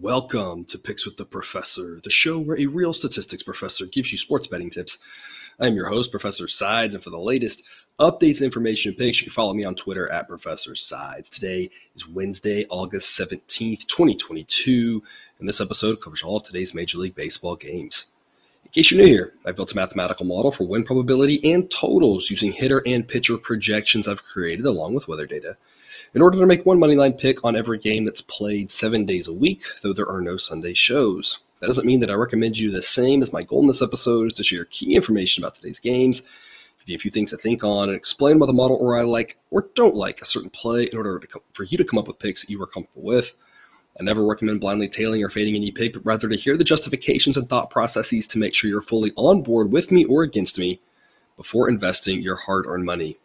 Welcome to Picks with the Professor, the show where a real statistics professor gives you sports betting tips. I'm your host, Professor Sides, and for the latest updates information and picks, you can follow me on Twitter at Professor Sides. Today is Wednesday, August 17th, 2022, and this episode covers all of today's Major League Baseball games. In case you're new here, I've built a mathematical model for win probability and totals using hitter and pitcher projections I've created along with weather data in order to make one moneyline pick on every game that's played seven days a week, though there are no Sunday shows. That doesn't mean that I recommend you the same as my goal in this episode is to share key information about today's games, give you a few things to think on, and explain why the model or I like or don't like a certain play in order to, for you to come up with picks you are comfortable with. I never recommend blindly tailing or fading any pick, but rather to hear the justifications and thought processes to make sure you're fully on board with me or against me before investing your hard earned money.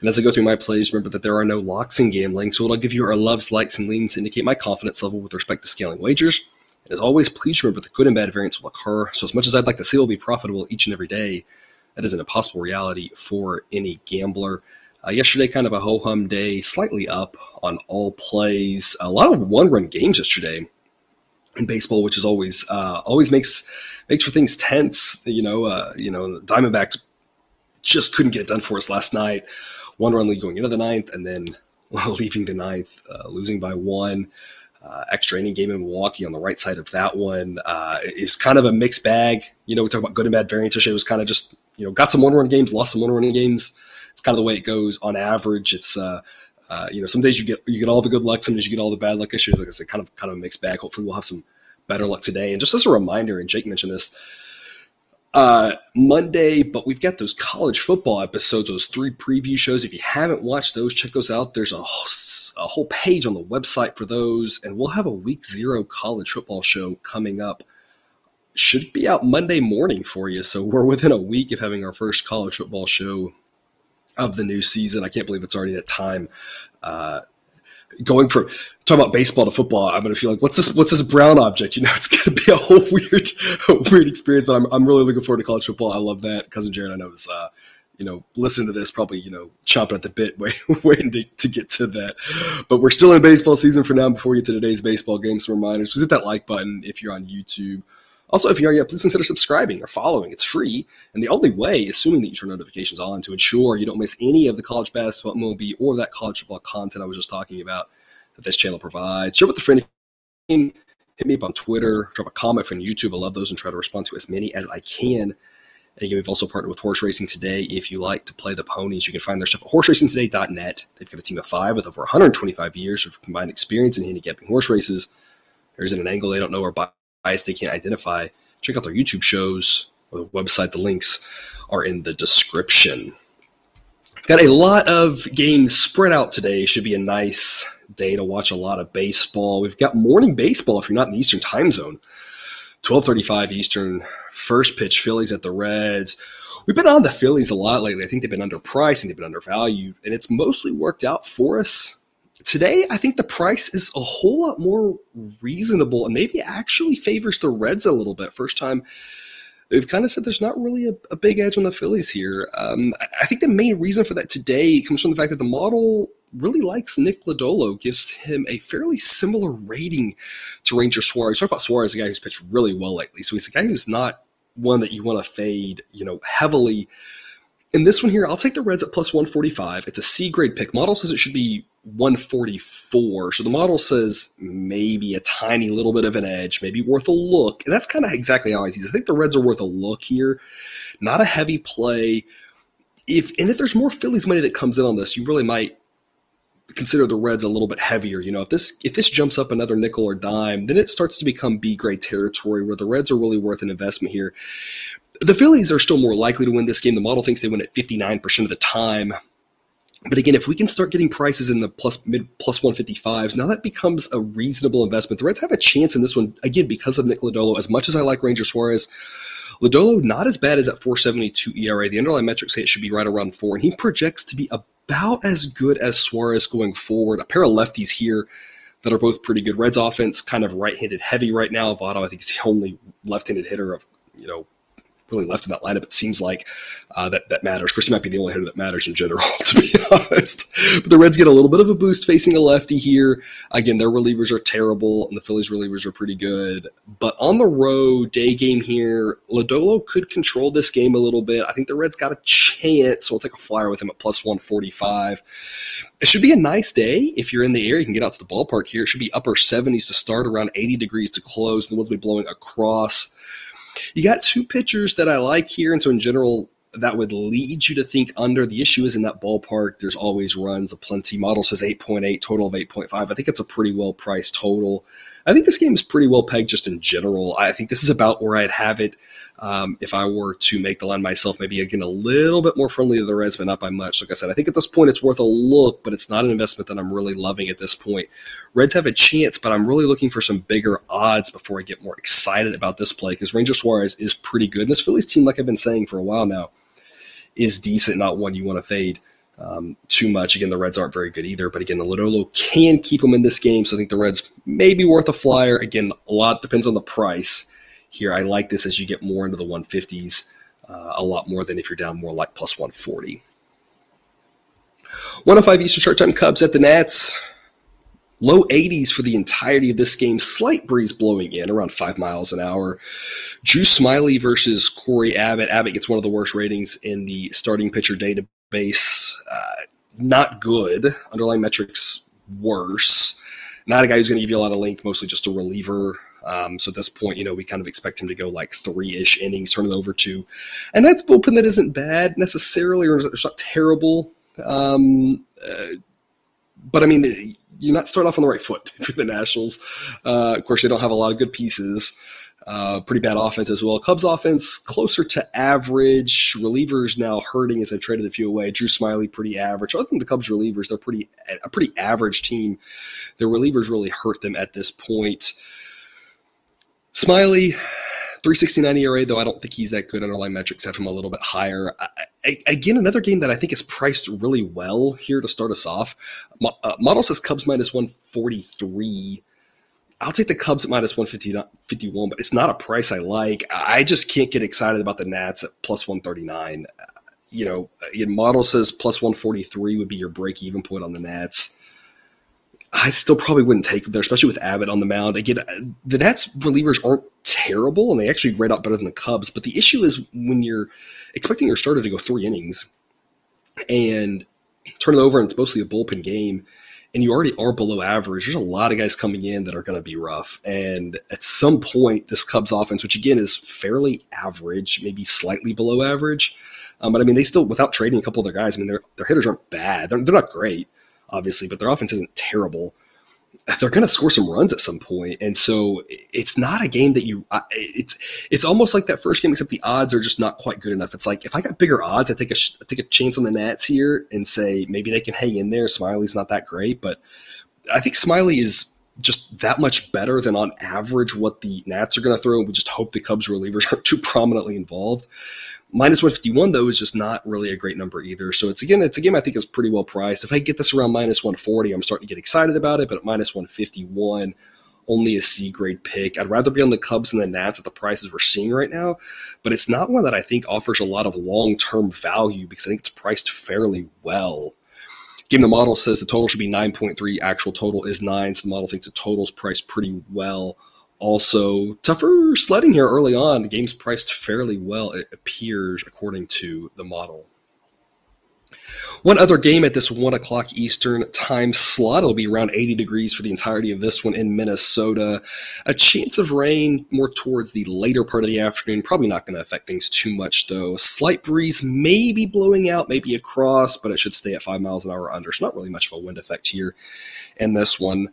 And as I go through my plays, remember that there are no locks in gambling, so what I'll give you are loves, likes, and leans to indicate my confidence level with respect to scaling wagers. And as always, please remember that the good and bad variance will occur. So as much as I'd like to see will be profitable each and every day, that is an impossible reality for any gambler. Uh, yesterday, kind of a ho hum day, slightly up on all plays. A lot of one run games yesterday in baseball, which is always uh, always makes makes for things tense. You know, uh, you know, Diamondbacks just couldn't get it done for us last night one run lead going into the ninth, and then leaving the ninth, uh, losing by one. Uh, extra inning game in Milwaukee on the right side of that one uh, is kind of a mixed bag. You know, we talk about good and bad variance. It was kind of just you know got some one run games, lost some one run games. It's kind of the way it goes on average. It's uh, uh, you know some days you get you get all the good luck, some days you get all the bad luck issues. Like I said, kind of kind of a mixed bag. Hopefully, we'll have some better luck today. And just as a reminder, and Jake mentioned this, uh, Monday, but we've got those college football episodes, those three preview shows. If you haven't watched those, check those out. There's a, a whole page on the website for those, and we'll have a week zero college football show coming up. Should be out Monday morning for you. So we're within a week of having our first college football show of the new season. I can't believe it's already that time. Uh, going from talking about baseball to football, I'm gonna feel like what's this what's this brown object? You know, it's gonna be a whole weird weird experience. But I'm I'm really looking forward to college football. I love that. Cousin Jared, I know is uh, you know, listening to this, probably, you know, chomping at the bit, waiting to, to get to that. But we're still in baseball season for now. Before we get to today's baseball game, some reminders. Hit that like button if you're on YouTube. Also, if you are yet, please consider subscribing or following. It's free. And the only way, assuming that you turn notifications on to ensure you don't miss any of the college basketball, MLB, or that college football content I was just talking about that this channel provides. Share with a friend. Hit me up on Twitter. Drop a comment from YouTube. I love those and try to respond to as many as I can. And again, we've also partnered with Horse Racing Today. If you like to play the ponies, you can find their stuff at horseracingtoday.net. They've got a team of five with over 125 years of combined experience in handicapping horse races. There's an angle they don't know or bias they can't identify. Check out their YouTube shows or the website. The links are in the description. Got a lot of games spread out today. Should be a nice day to watch a lot of baseball. We've got morning baseball if you're not in the Eastern time zone. 12:35 Eastern, first pitch Phillies at the Reds. We've been on the Phillies a lot lately. I think they've been underpriced and they've been undervalued, and it's mostly worked out for us. Today, I think the price is a whole lot more reasonable and maybe actually favors the Reds a little bit. First time they've kind of said there's not really a, a big edge on the Phillies here. Um, I think the main reason for that today comes from the fact that the model really likes Nick Lodolo, gives him a fairly similar rating to Ranger Suarez. Talk about Suarez, a guy who's pitched really well lately. So he's a guy who's not one that you want to fade, you know, heavily. In this one here, I'll take the Reds at plus 145. It's a C grade pick. Model says it should be 144. So the model says maybe a tiny little bit of an edge, maybe worth a look. And that's kind of exactly how I see it. I think the Reds are worth a look here. Not a heavy play. If and if there's more Phillies money that comes in on this, you really might consider the Reds a little bit heavier. You know, if this if this jumps up another nickel or dime, then it starts to become B grade territory where the Reds are really worth an investment here. The Phillies are still more likely to win this game. The model thinks they win at 59% of the time. But again, if we can start getting prices in the plus mid plus 155s, now that becomes a reasonable investment. The Reds have a chance in this one, again, because of Nick Lodolo. As much as I like Ranger Suarez, Lodolo not as bad as that 472 ERA. The underlying metrics say it should be right around four, and he projects to be a about as good as Suarez going forward. A pair of lefties here that are both pretty good. Reds offense kind of right-handed heavy right now. Votto, I think, is the only left-handed hitter of you know really left in that lineup. It seems like uh, that that matters. Christie might be the only hitter that matters in general, to be honest. But the Reds get a little bit of a boost facing a lefty here. Again, their relievers are terrible, and the Phillies relievers are pretty good. But on the road, day game here, Lodolo could control this game a little bit. I think the Reds got a chance, so we'll take a flyer with him at plus 145. It should be a nice day if you're in the area. You can get out to the ballpark here. It should be upper 70s to start, around 80 degrees to close. The winds will be blowing across. You got two pitchers that I like here, and so in general, that would lead you to think under. The issue is in that ballpark, there's always runs aplenty. Model says 8.8, total of 8.5. I think it's a pretty well priced total. I think this game is pretty well pegged just in general. I think this is about where I'd have it um, if I were to make the line myself, maybe again a little bit more friendly to the Reds, but not by much. Like I said, I think at this point it's worth a look, but it's not an investment that I'm really loving at this point. Reds have a chance, but I'm really looking for some bigger odds before I get more excited about this play because Ranger Suarez is pretty good. And this Phillies team, like I've been saying for a while now, is decent, not one you want to fade. Um, too much. Again, the Reds aren't very good either, but again, the Lodolo can keep them in this game, so I think the Reds may be worth a flyer. Again, a lot depends on the price here. I like this as you get more into the 150s, uh, a lot more than if you're down more like plus 140. 105 Eastern Start Time Cubs at the Nats. Low 80s for the entirety of this game. Slight breeze blowing in around five miles an hour. Drew Smyly versus Cory Abbott. Abbott gets one of the worst ratings in the starting pitcher database. Uh, not good. Underlying metrics worse. Not a guy who's going to give you a lot of length, mostly just a reliever. Um, so at this point, you know, we kind of expect him to go like three ish innings, turn it over to. And that's bullpen that isn't bad necessarily, or it's not terrible. Um, uh, but I mean, you're not starting off on the right foot for the Nationals. Uh, of course, they don't have a lot of good pieces. Uh, pretty bad offense as well. Cubs offense closer to average. Relievers now hurting as they've traded a few away. Drew Smyly pretty average. Other than the Cubs relievers, they're pretty a pretty average team. The relievers really hurt them at this point. Smyly, 369 ERA, though I don't think he's that good. Underlying metrics have him a little bit higher. I, I, again, another game that I think is priced really well here to start us off. Uh, model says Cubs minus 143. I'll take the Cubs at minus 151, but it's not a price I like. I just can't get excited about the Nats at plus 139. You know, model says plus 143 would be your break even point on the Nats. I still probably wouldn't take them there, especially with Abbott on the mound. Again, the Nats relievers aren't terrible, and they actually read out better than the Cubs. But the issue is when you're expecting your starter to go three innings and turn it over, and it's mostly a bullpen game, and you already are below average. There's a lot of guys coming in that are going to be rough, and at some point, this Cubs offense, which again is fairly average, maybe slightly below average, um, but I mean they still without trading a couple of their guys. I mean their their hitters aren't bad. They're, they're not great obviously, but their offense isn't terrible. They're going to score some runs at some point, and so it's not a game that you. It's it's almost like that first game, except the odds are just not quite good enough. It's like if I got bigger odds, I take a I take a chance on the Nats here and say maybe they can hang in there. Smyly's not that great, but I think Smiley is just that much better than on average what the Nats are going to throw. We just hope the Cubs relievers aren't too prominently involved. Minus 151 though is just not really a great number either. So it's again, it's a game I think is pretty well priced. If I get this around minus 140, I'm starting to get excited about it. But at minus 151, only a C grade pick. I'd rather be on the Cubs than the Nats at the prices we're seeing right now. But it's not one that I think offers a lot of long term value because I think it's priced fairly well. Given the model says the total should be 9.3, actual total is 9, so the model thinks the total's priced pretty well. Also, tougher sledding here early on. The game's priced fairly well, it appears, according to the model. One other game at this 1 o'clock Eastern time slot. It'll be around 80 degrees for the entirety of this one in Minnesota. A chance of rain more towards the later part of the afternoon. Probably not going to affect things too much, though. Slight breeze may be blowing out, maybe across, but it should stay at 5 miles an hour under. So, not really much of a wind effect here in this one.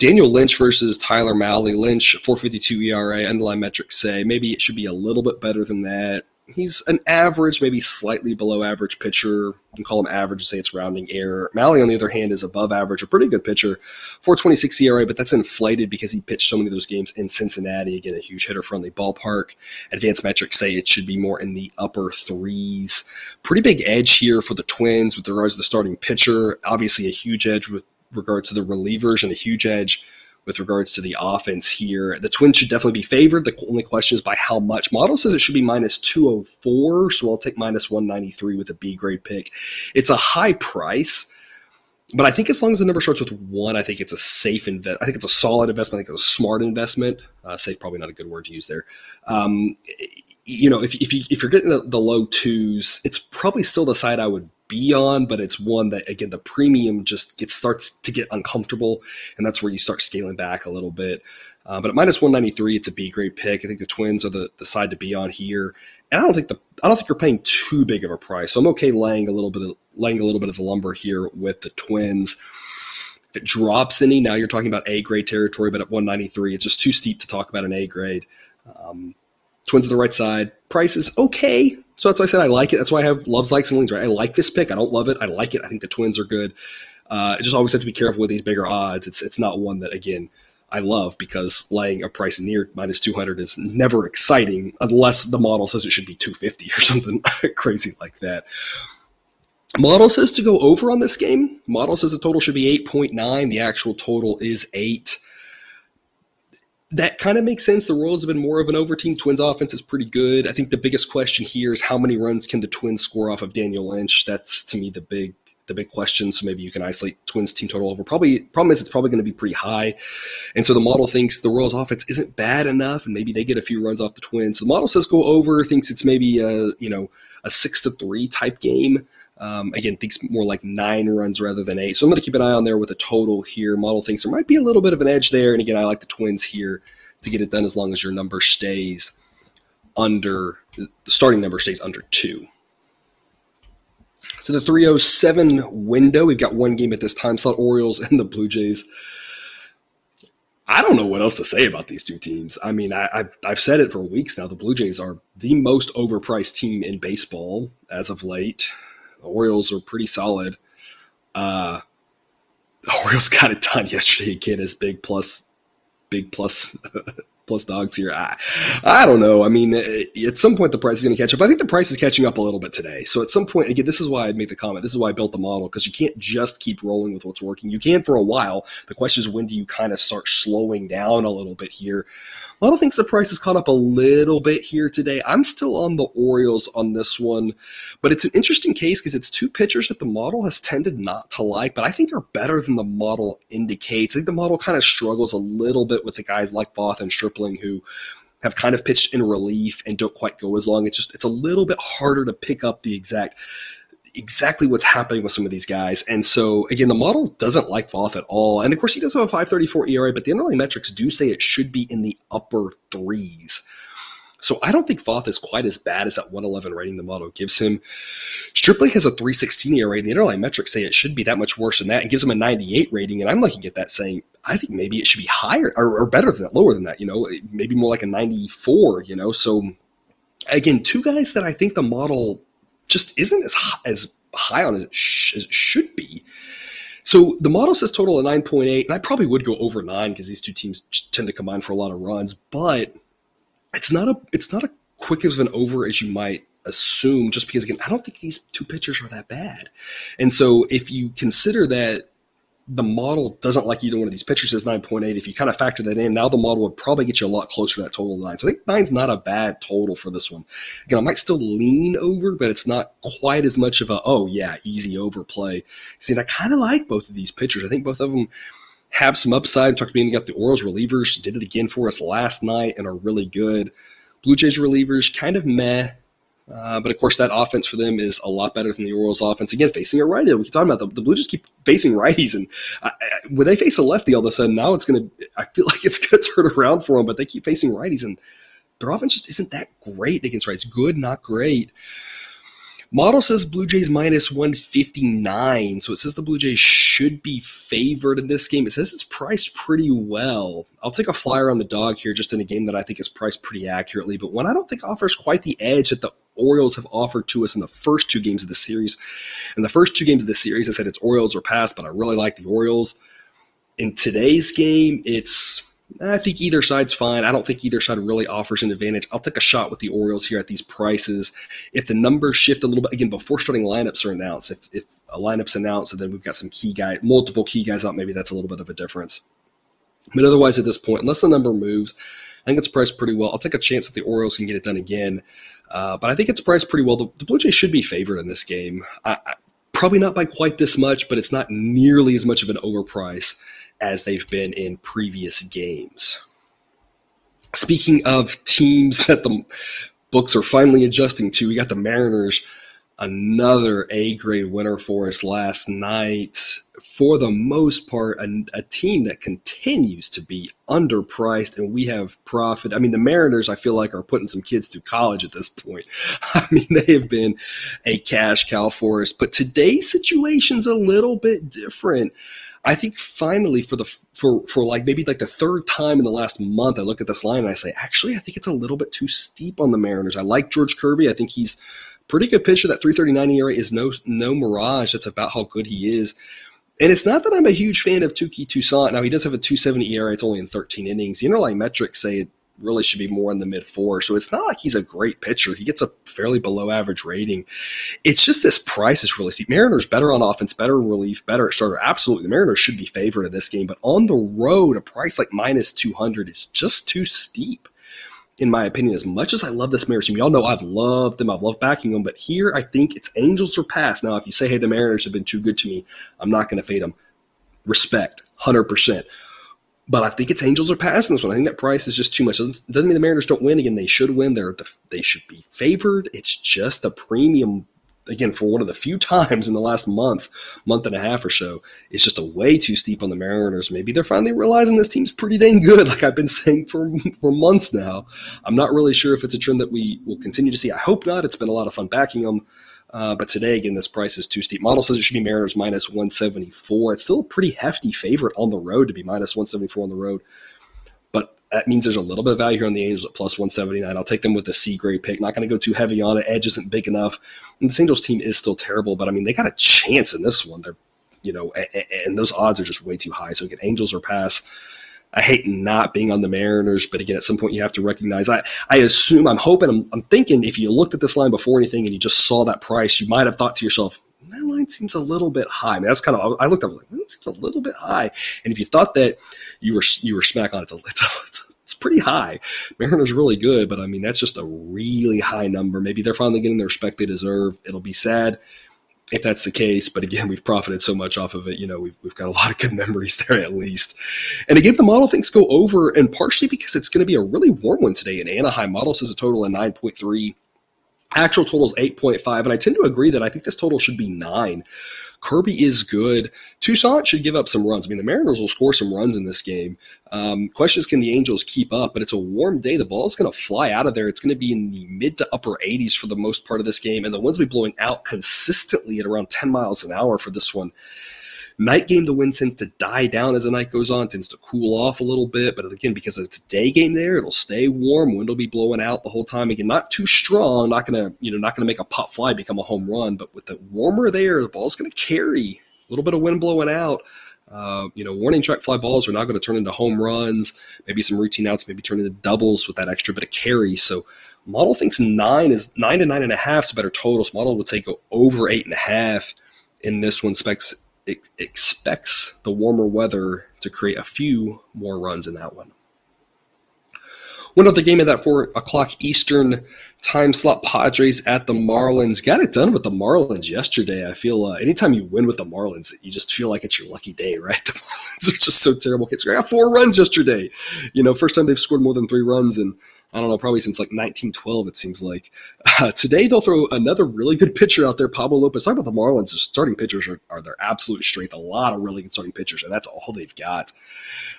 Daniel Lynch versus Tyler Mahle. Lynch, 452 ERA, underlying metrics say maybe it should be a little bit better than that. He's an average, maybe slightly below average pitcher. You can call him average, and say it's rounding error. Mahle, on the other hand, is above average, a pretty good pitcher. 426 ERA, but that's inflated because he pitched so many of those games in Cincinnati. Again, a huge hitter friendly ballpark. Advanced metrics say it should be more in the upper threes. Pretty big edge here for the Twins with regards to the starting pitcher. Obviously, a huge edge with regard to the relievers and a huge edge with regards to the offense here. The Twins should definitely be favored. The only question is by how much. Model says it should be minus 204, so I'll take minus 193 with a B grade pick. It's a high price. But I think as long as the number starts with one, I think it's a safe invest. I think it's a solid investment. I think it's a smart investment. Uh, safe, probably not a good word to use there. Um, you know, if, if, you, if you're getting the, the low twos, it's probably still the side I would be on, but it's one that again the premium just gets starts to get uncomfortable, and that's where you start scaling back a little bit. Uh, but at minus 193, it's a B grade pick. I think the Twins are the, the side to be on here, and I don't think the I don't think you're paying too big of a price. So I'm okay laying a little bit of laying a little bit of the lumber here with the Twins. If it drops any, now you're talking about A grade territory, but at 193, it's just too steep to talk about an A grade. Um, Twins are the right side. Price is okay. So that's why I said I like it. That's why I have loves, likes, and leans, right? I like this pick. I don't love it. I like it. I think the Twins are good. Uh, I just always have to be careful with these bigger odds. It's it's not one that again I love because laying a price near minus 200 is never exciting unless the model says it should be 250 or something crazy like that. Model says to go over on this game. Model says the total should be 8.9. The actual total is 8 that kind of makes sense. The Royals have been more of an over team. Twins offense is pretty good. I think the biggest question here is how many runs can the Twins score off of Daniel Lynch? That's to me the big the big question. So maybe you can isolate Twins team total over. Probably problem is it's probably going to be pretty high, and so the model thinks the Royals offense isn't bad enough, and maybe they get a few runs off the Twins. So the model says go over. Thinks it's maybe a you know a six to three type game. Um, again, thinks more like nine runs rather than eight. So I'm going to keep an eye on there with a total here. Model thinks there might be a little bit of an edge there. And again, I like the Twins here to get it done as long as your number stays under the starting number stays under two. So the 307 window, we've got one game at this time slot Orioles and the Blue Jays. I don't know what else to say about these two teams. I mean, I, have said it for weeks now. The Blue Jays are the most overpriced team in baseball as of late. The Orioles are pretty solid. Uh, the Orioles got it done yesterday again as big plus, big plus plus dogs here. I, I don't know. I mean, at some point the price is going to catch up. I think the price is catching up a little bit today. So at some point, again, this is why I made the comment. This is why I built the model because you can't just keep rolling with what's working. You can for a while. The question is when do you kind of start slowing down a little bit here? Lot of things the price has caught up a little bit here today. I'm still on the Orioles on this one, but it's an interesting case because it's two pitchers that the model has tended not to like, but I think are better than the model indicates. I think the model kind of struggles a little bit with the guys like Voth and Stripling who have kind of pitched in relief and don't quite go as long. It's just it's a little bit harder to pick up the exact exactly what's happening with some of these guys. And so, again, the model doesn't like Voth at all. And of course, he does have a 534 ERA, but the underlying metrics do say it should be in the upper threes. So I don't think Voth is quite as bad as that 111 rating the model gives him. Stripling has a 316 ERA, and the underlying metrics say it should be that much worse than that, and gives him a 98 rating. And I'm looking at that saying, I think maybe it should be higher or, or better than that, lower than that, you know, maybe more like a 94, you know. So again, two guys that I think the model just isn't as high, as high on as it, sh- as it should be. So the model says total of 9.8, and I probably would go over nine because these two teams tend to combine for a lot of runs, but it's not a it's not a quick as an over as you might assume just because again I don't think these two pitchers are that bad. And so if you consider that the model doesn't like either one of these pitchers as 9.8. If you kind of factor that in, now the model would probably get you a lot closer to that total of nine. So I think nine's not a bad total for this one. Again, I might still lean over, but it's not quite as much of a, oh, yeah, easy overplay. See, and I kind of like both of these pitchers. I think both of them have some upside. Talked about got the Orioles relievers, did it again for us last night and are really good. Blue Jays relievers, kind of meh. Uh, but of course, that offense for them is a lot better than the Orioles' offense. Again, facing a righty, we keep talking about the, the Blue Jays keep facing righties, and I, I, when they face a lefty, all of a sudden now it's going to. I feel like it's going to turn around for them, but they keep facing righties, and their offense just isn't that great against righties. Good, not great. Model says Blue Jays minus 159. So it says the Blue Jays should be favored in this game. It says it's priced pretty well. I'll take a flyer on the dog here just in a game that I think is priced pretty accurately, but one I don't think offers quite the edge that the Orioles have offered to us in the first two games of the series. In the first two games of the series, I said it's Orioles or pass, but I really like the Orioles. In today's game, it's I think either side's fine. I don't think either side really offers an advantage. I'll take a shot with the Orioles here at these prices. If the numbers shift a little bit, again, before starting lineups are announced, if, if a lineup's announced and then we've got some key guy, multiple key guys out, maybe that's a little bit of a difference. But otherwise, at this point, unless the number moves, I think it's priced pretty well. I'll take a chance that the Orioles can get it done again. Uh, but I think it's priced pretty well. The, the Blue Jays should be favored in this game. I, I, probably not by quite this much, but it's not nearly as much of an overprice as they've been in previous games. Speaking of teams that the books are finally adjusting to, we got the Mariners another A grade winner for us last night. For the most part, a, a, team that continues to be underpriced, and we have profit. I mean, the Mariners, I feel like, are putting some kids through college at this point. I mean, they have been a cash cow for us, but today's situation's a little bit different. I think finally for the for for like maybe like the third time in the last month, I look at this line and I say, actually, I think it's a little bit too steep on the Mariners. I like George Kirby. I think he's pretty good pitcher. That 339 ERA is no no mirage. That's about how good he is. And it's not that I'm a huge fan of Touki Toussaint. Now he does have a 270 ERA. It's only in 13 innings. The underlying metrics say it really should be more in the mid four. So it's not like he's a great pitcher. He gets a fairly below average rating. It's just this price is really steep. Mariners better on offense, better relief, better at starter. Absolutely, the Mariners should be favored in this game. But on the road, a price like minus 200 is just too steep in my opinion, as much as I love this Mariners team, y'all know I've loved them, I've loved backing them, but here I think it's Angels or pass. Now, if you say, hey, the Mariners have been too good to me, I'm not going to fade them. Respect, 100%. But I think it's Angels or pass in this one. I think that price is just too much. Doesn't, doesn't mean the Mariners don't win. Again, they should win. They're the, they should be favored. It's just the premium again for one of the few times in the last month, month and a half or so, it's just a way too steep on the Mariners. Maybe they're finally realizing this team's pretty dang good, like I've been saying for for months now. I'm not really sure if it's a trend that we will continue to see. I hope not. It's been a lot of fun backing them. Uh, but today, again, this price is too steep. Model says it should be Mariners minus 174. It's still a pretty hefty favorite on the road to be minus 174 on the road that means there's a little bit of value here on the Angels at plus 179. I'll take them with a C grade pick. Not going to go too heavy on it. Edge isn't big enough. And this Angels team is still terrible, but I mean, they got a chance in this one. They're, you know, and, and those odds are just way too high. So again, Angels or pass. I hate not being on the Mariners, but again, at some point you have to recognize. I, I assume, I'm hoping, I'm, I'm thinking if you looked at this line before anything and you just saw that price, you might have thought to yourself, that line seems a little bit high. I mean, that's kind of I looked up like that seems a little bit high. And if you thought that you were you were smack on, it's a, it's it's pretty high. Mariners really good, but I mean that's just a really high number. Maybe they're finally getting the respect they deserve. It'll be sad if that's the case, but again, we've profited so much off of it. You know, we've we've got a lot of good memories there at least. And again, the model thinks go over, and partially because it's going to be a really warm one today in Anaheim. Model says a total of nine point three. Actual total is 8.5, and I tend to agree that I think this total should be nine. Kirby is good. Toussaint should give up some runs. I mean, the Mariners will score some runs in this game. Um, question is, can the Angels keep up? But it's a warm day. The ball is going to fly out of there. It's going to be in the mid to upper 80s for the most part of this game, and the winds will be blowing out consistently at around 10 miles an hour for this one. Night game, the wind tends to die down as the night goes on, tends to cool off a little bit. But again, because it's a day game there, it'll stay warm. Wind will be blowing out the whole time. Again, not too strong, not gonna, you know, not gonna make a pop fly become a home run. But with the warmer there, the ball's gonna carry a little bit of wind blowing out. Uh, you know, warning track fly balls are not going to turn into home runs. Maybe some routine outs, maybe turn into doubles with that extra bit of carry. So model thinks nine is nine to nine and a half is a better total. So model would say go over eight and a half in this one. Specs ex- expects the warmer weather to create a few more runs in that one. One other game at that four o'clock Eastern time slot, Padres at the Marlins. Got it done with the Marlins yesterday. I feel uh, anytime you win with the Marlins, you just feel like it's your lucky day, right? The Marlins are just so terrible. Kids got four runs yesterday. You know, first time they've scored more than three runs and I don't know, probably since like 1912, it seems like. Uh, today, they'll throw another really good pitcher out there, Pablo Lopez. Talk about the Marlins. The starting pitchers are, are their absolute strength. A lot of really good starting pitchers, and that's all they've got.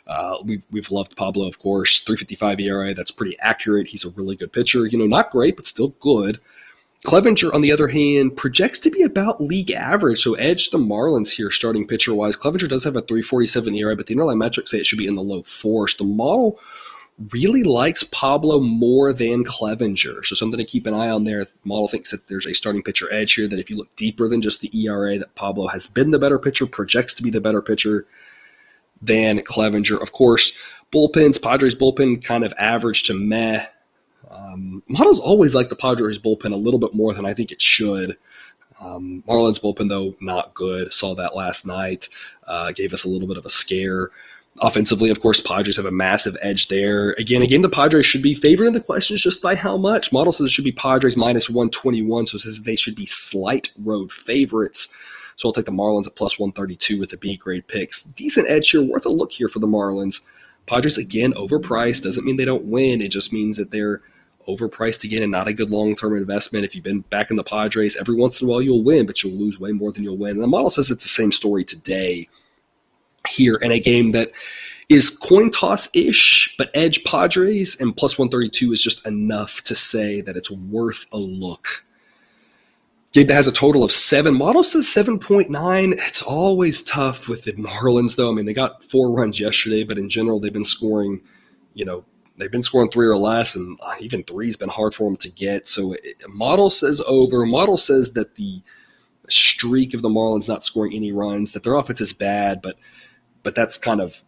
Uh, we've, we've loved Pablo, of course. 355 ERA, that's pretty accurate. He's a really good pitcher. You know, not great, but still good. Clevinger, on the other hand, projects to be about league average, so edge the Marlins here, starting pitcher wise. Clevinger does have a 347 ERA, but the underlying metrics say it should be in the low fours. The model really likes Pablo more than Clevinger. So something to keep an eye on there. Model thinks that there's a starting pitcher edge here, that if you look deeper than just the ERA, that Pablo has been the better pitcher, projects to be the better pitcher than Clevinger. Of course, bullpens, Padres bullpen kind of average to meh. Um, models always like the Padres bullpen a little bit more than I think it should. Um, Marlins bullpen, though, not good. Saw that last night. Uh, gave us a little bit of a scare. Offensively, of course, Padres have a massive edge there. Again, again, the Padres should be favored in the questions just by how much. Model says it should be Padres minus 121, so says they should be slight road favorites. So I'll take the Marlins at plus 132 with the B grade picks. Decent edge here, worth a look here for the Marlins. Padres, again, overpriced. Doesn't mean they don't win. It just means that they're overpriced again and not a good long term investment. If you've been back in the Padres, every once in a while you'll win, but you'll lose way more than you'll win. And the model says it's the same story today here in a game that is coin toss ish, but edge Padres and plus 132 is just enough to say that it's worth a look. Game that has a total of seven. Model says 7.9. It's always tough with the Marlins, though. I mean, they got four runs yesterday, but in general, they've been scoring, you know, they've been scoring three or less, and uh, even three's been hard for them to get. So, it, model says over. Model says that the streak of the Marlins not scoring any runs, that their offense is bad, but but that's kind of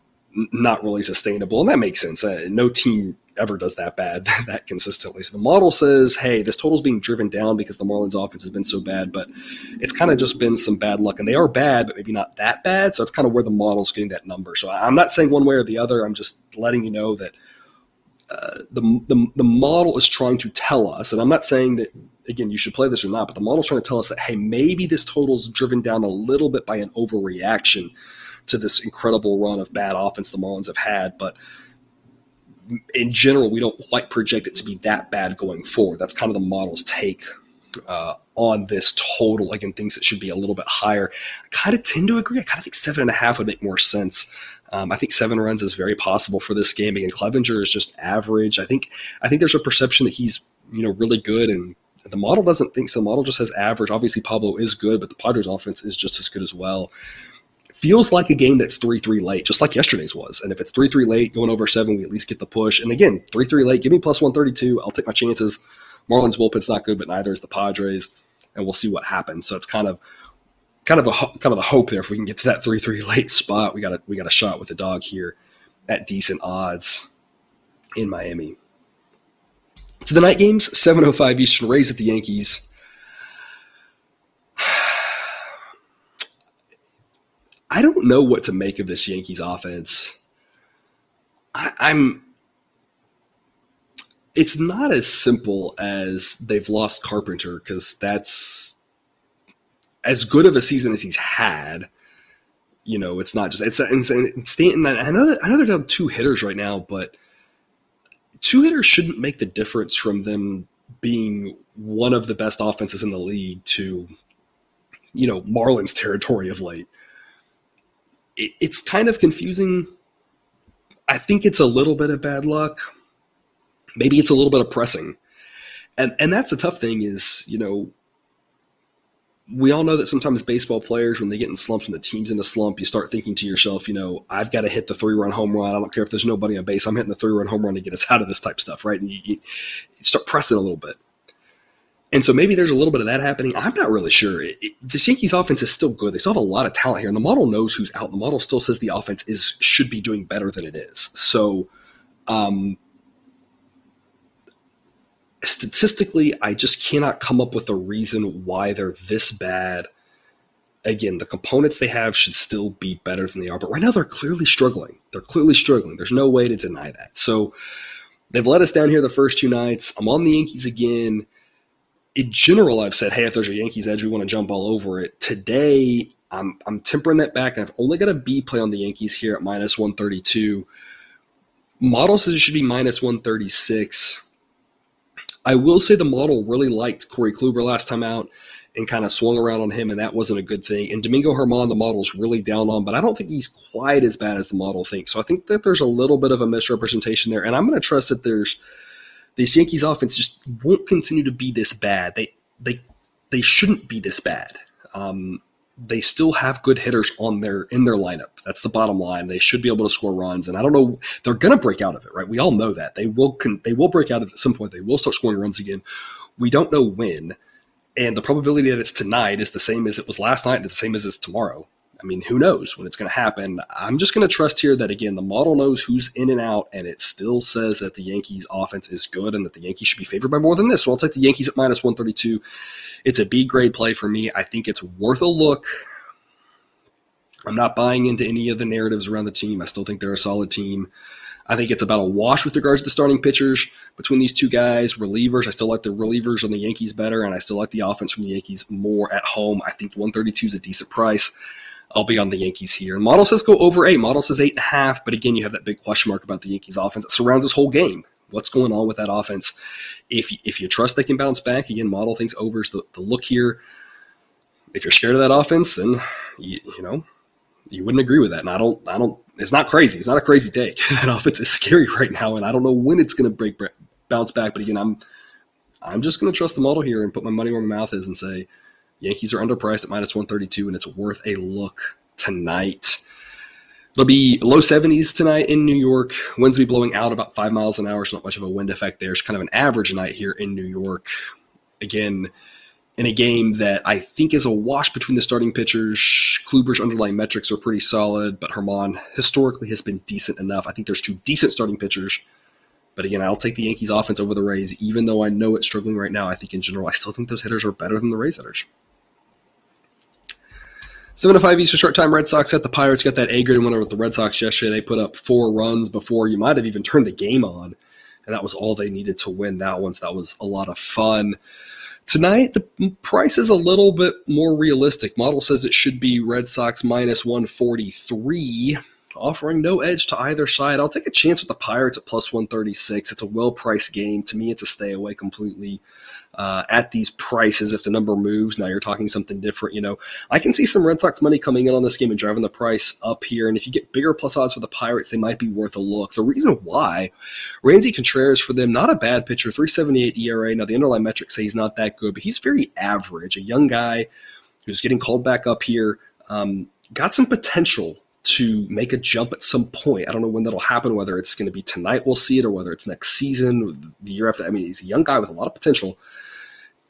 not really sustainable, and that makes sense. Uh, no team ever does that bad that consistently. So the model says, hey, this total's being driven down because the Marlins offense has been so bad, but it's kind of just been some bad luck. And they are bad, but maybe not that bad. So that's kind of where the model's getting that number. So I'm not saying one way or the other. I'm just letting you know that uh, the, the, the model is trying to tell us, and I'm not saying that, again, you should play this or not, but the model's trying to tell us that, hey, maybe this total's driven down a little bit by an overreaction to this incredible run of bad offense the Marlins have had. But in general, we don't quite project it to be that bad going forward. That's kind of the model's take uh, on this total. Again, things that should be a little bit higher. I kind of tend to agree. I kind of think seven and a half would make more sense. Um, I think seven runs is very possible for this game. Again, Clevinger is just average. I think I think there's a perception that he's you know really good, and the model doesn't think so. The model just says average. Obviously, Pablo is good, but the Padres' offense is just as good as well feels like a game that's 3 3 late, just like yesterday's was. And if it's 3 3 late, going over seven, we at least get the push. And again, 3 3 late, give me plus 132. I'll take my chances. Marlins bullpen's not good, but neither is the Padres. And we'll see what happens. So it's kind of kind of a kind of the hope there if we can get to that 3-3 late spot we got a we got a shot with the dog here at decent odds in Miami to the night games 705 Eastern Rays at the Yankees I don't know what to make of this Yankees offense. I, I'm. It's not as simple as they've lost Carpenter because that's as good of a season as he's had. You know, it's not just it's, it's Stanton. I know I know they're down two hitters right now, but two hitters shouldn't make the difference from them being one of the best offenses in the league to, you know, Marlins territory of late it, it's kind of confusing. I think it's a little bit of bad luck. Maybe it's a little bit of pressing. And and that's the tough thing is, you know, we all know that sometimes baseball players, when they get in slumps, when the team's in a slump, you start thinking to yourself, you know, I've got to hit the three run home run. I don't care if there's nobody on base. I'm hitting the three run home run to get us out of this type of stuff, right? And you, you start pressing a little bit. And so maybe there's a little bit of that happening. I'm not really sure. It, it, the Yankees offense is still good. They still have a lot of talent here, and the model knows who's out. The model still says the offense is should be doing better than it is. So, um, statistically, I just cannot come up with a reason why they're this bad. Again, the components they have should still be better than they are, but right now they're clearly struggling. They're clearly struggling. There's no way to deny that. So they've let us down here the first two nights. I'm on the Yankees again in general, I've said, hey, if there's a Yankees edge, we want to jump all over it. Today, I'm I'm tempering that back, and I've only got a B play on the Yankees here at minus 132. Model says it should be minus 136. I will say the model really liked Corey Kluber last time out and kind of swung around on him, and that wasn't a good thing. And Domingo Germán, the model's really down on, but I don't think he's quite as bad as the model thinks. So I think that there's a little bit of a misrepresentation there, and I'm going to trust that there's – this Yankees offense just won't continue to be this bad. They they they shouldn't be this bad. Um, they still have good hitters on their in their lineup. That's the bottom line. They should be able to score runs, and I don't know. They're going to break out of it, right? We all know that they will. They will break out at some point. They will start scoring runs again. We don't know when, and the probability that it's tonight is the same as it was last night. It's the same as it's tomorrow. I mean, who knows when it's going to happen? I'm just going to trust here that, again, the model knows who's in and out, and it still says that the Yankees' offense is good and that the Yankees should be favored by more than this. So I'll take the Yankees at minus 132. It's a B grade play for me. I think it's worth a look. I'm not buying into any of the narratives around the team. I still think they're a solid team. I think it's about a wash with regards to the starting pitchers between these two guys. Relievers, I still like the relievers on the Yankees better, and I still like the offense from the Yankees more at home. I think 132 is a decent price. I'll be on the Yankees here. Model says go over eight. Model says eight and a half, but again, you have that big question mark about the Yankees offense that surrounds this whole game. What's going on with that offense? If if you trust they can bounce back, again, model thinks overs the, the look here. If you're scared of that offense, then you, you know you wouldn't agree with that. And I don't, I don't, it's not crazy. It's not a crazy take. that offense is scary right now. And I don't know when it's going to break, bounce back. But again, I'm, I'm just going to trust the model here and put my money where my mouth is and say Yankees are underpriced at minus 132 and it's worth a look tonight. It'll be low 70s tonight in New York. Winds will be blowing out about five miles an hour. So not much of a wind effect there. It's kind of an average night here in New York. Again, in a game that I think is a wash between the starting pitchers. Kluber's underlying metrics are pretty solid, but Germán historically has been decent enough. I think there's two decent starting pitchers. But again, I'll take the Yankees offense over the Rays, even though I know it's struggling right now. I think in general, I still think those hitters are better than the Rays hitters. Seven to five Eastern short time. Red Sox at the Pirates got that A grade winner with the Red Sox yesterday. They put up four runs before you might have even turned the game on, and that was all they needed to win that one. So that was a lot of fun. Tonight, the price is a little bit more realistic. Model says it should be Red Sox minus 143, offering no edge to either side. I'll take a chance with the Pirates at plus 136. It's a well priced game. To me, it's a stay away completely uh, at these prices if the number moves. Now you're talking something different. You know, I can see some Red Sox money coming in on this game and driving the price up here. And if you get bigger plus odds for the Pirates, they might be worth a look. The reason why, Roansy Contreras for them, not a bad pitcher, 378 ERA. Now the underlying metrics say he's not that good, but he's very average. A young guy who's getting called back up here. Um, got some potential to make a jump at some point. I don't know when that'll happen, whether it's going to be tonight, we'll see it, or whether it's next season, the year after. I mean, he's a young guy with a lot of potential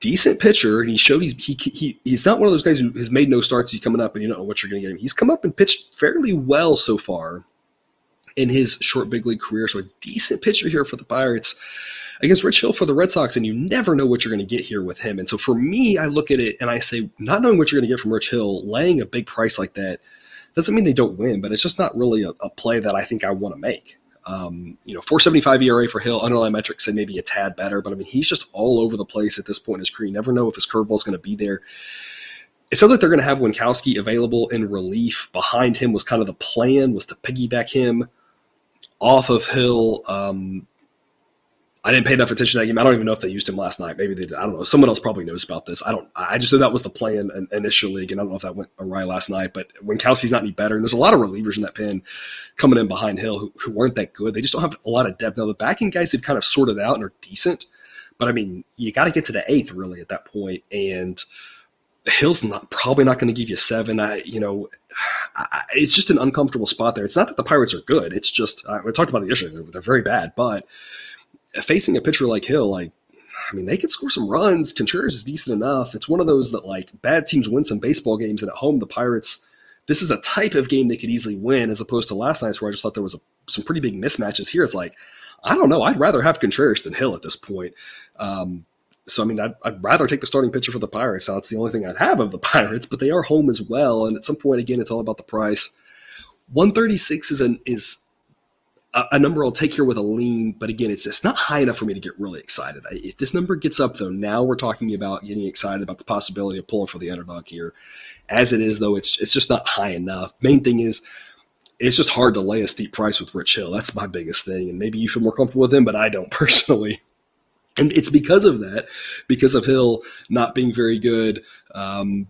decent pitcher, and he showed he's he, he he's not one of those guys who has made no starts. He's coming up, and you don't know what you're going to get him. He's come up and pitched fairly well so far in his short big league career. So a decent pitcher here for the Pirates against Rich Hill for the Red Sox, and you never know what you're going to get here with him. And so for me, I look at it and I say, not knowing what you're going to get from Rich Hill, laying a big price like that doesn't mean they don't win, but it's just not really a, a play that I think I want to make. Um, you know, 475 ERA for Hill, underlying metrics say maybe a tad better, but I mean, he's just all over the place at this point in his career. You never know if his curveball is going to be there. It sounds like they're going to have Winckowski available in relief. Behind him was kind of the plan was to piggyback him off of Hill. Um, I didn't pay enough attention to that game. I don't even know if they used him last night. Maybe they did. I don't know. Someone else probably knows about this. I don't. I just know that was the plan initially. Again, I don't know if that went awry last night. But when Kelsey's not any better, and there's a lot of relievers in that pen coming in behind Hill who, who weren't that good. They just don't have a lot of depth. Now the backing guys have kind of sorted out and are decent. But I mean, you got to get to the eighth really at that point, and Hill's not probably not going to give you seven. I, you know, I, it's just an uncomfortable spot there. It's not that the Pirates are good. It's just uh, we talked about the issue. They're, they're very bad, but facing a pitcher like Hill, like I mean, they could score some runs. Contreras is decent enough. It's one of those that like bad teams win some baseball games, and at home the Pirates. This is a type of game they could easily win, as opposed to last night's where I just thought there was a, some pretty big mismatches. Here, it's like I don't know. I'd rather have Contreras than Hill at this point. Um, so I mean, I'd, I'd, rather take the starting pitcher for the Pirates. Now, that's the only thing I'd have of the Pirates, but they are home as well. And at some point, again, it's all about the price. 136 is an is a, number I'll take here with a lean, but again, it's just not high enough for me to get really excited. I, if this number gets up, though, now we're talking about getting excited about the possibility of pulling for the underdog here. As it is, though, it's it's just not high enough. Main thing is, it's just hard to lay a steep price with Rich Hill. That's my biggest thing, and maybe you feel more comfortable with him, but I don't personally. And it's because of that, because of Hill not being very good. Um,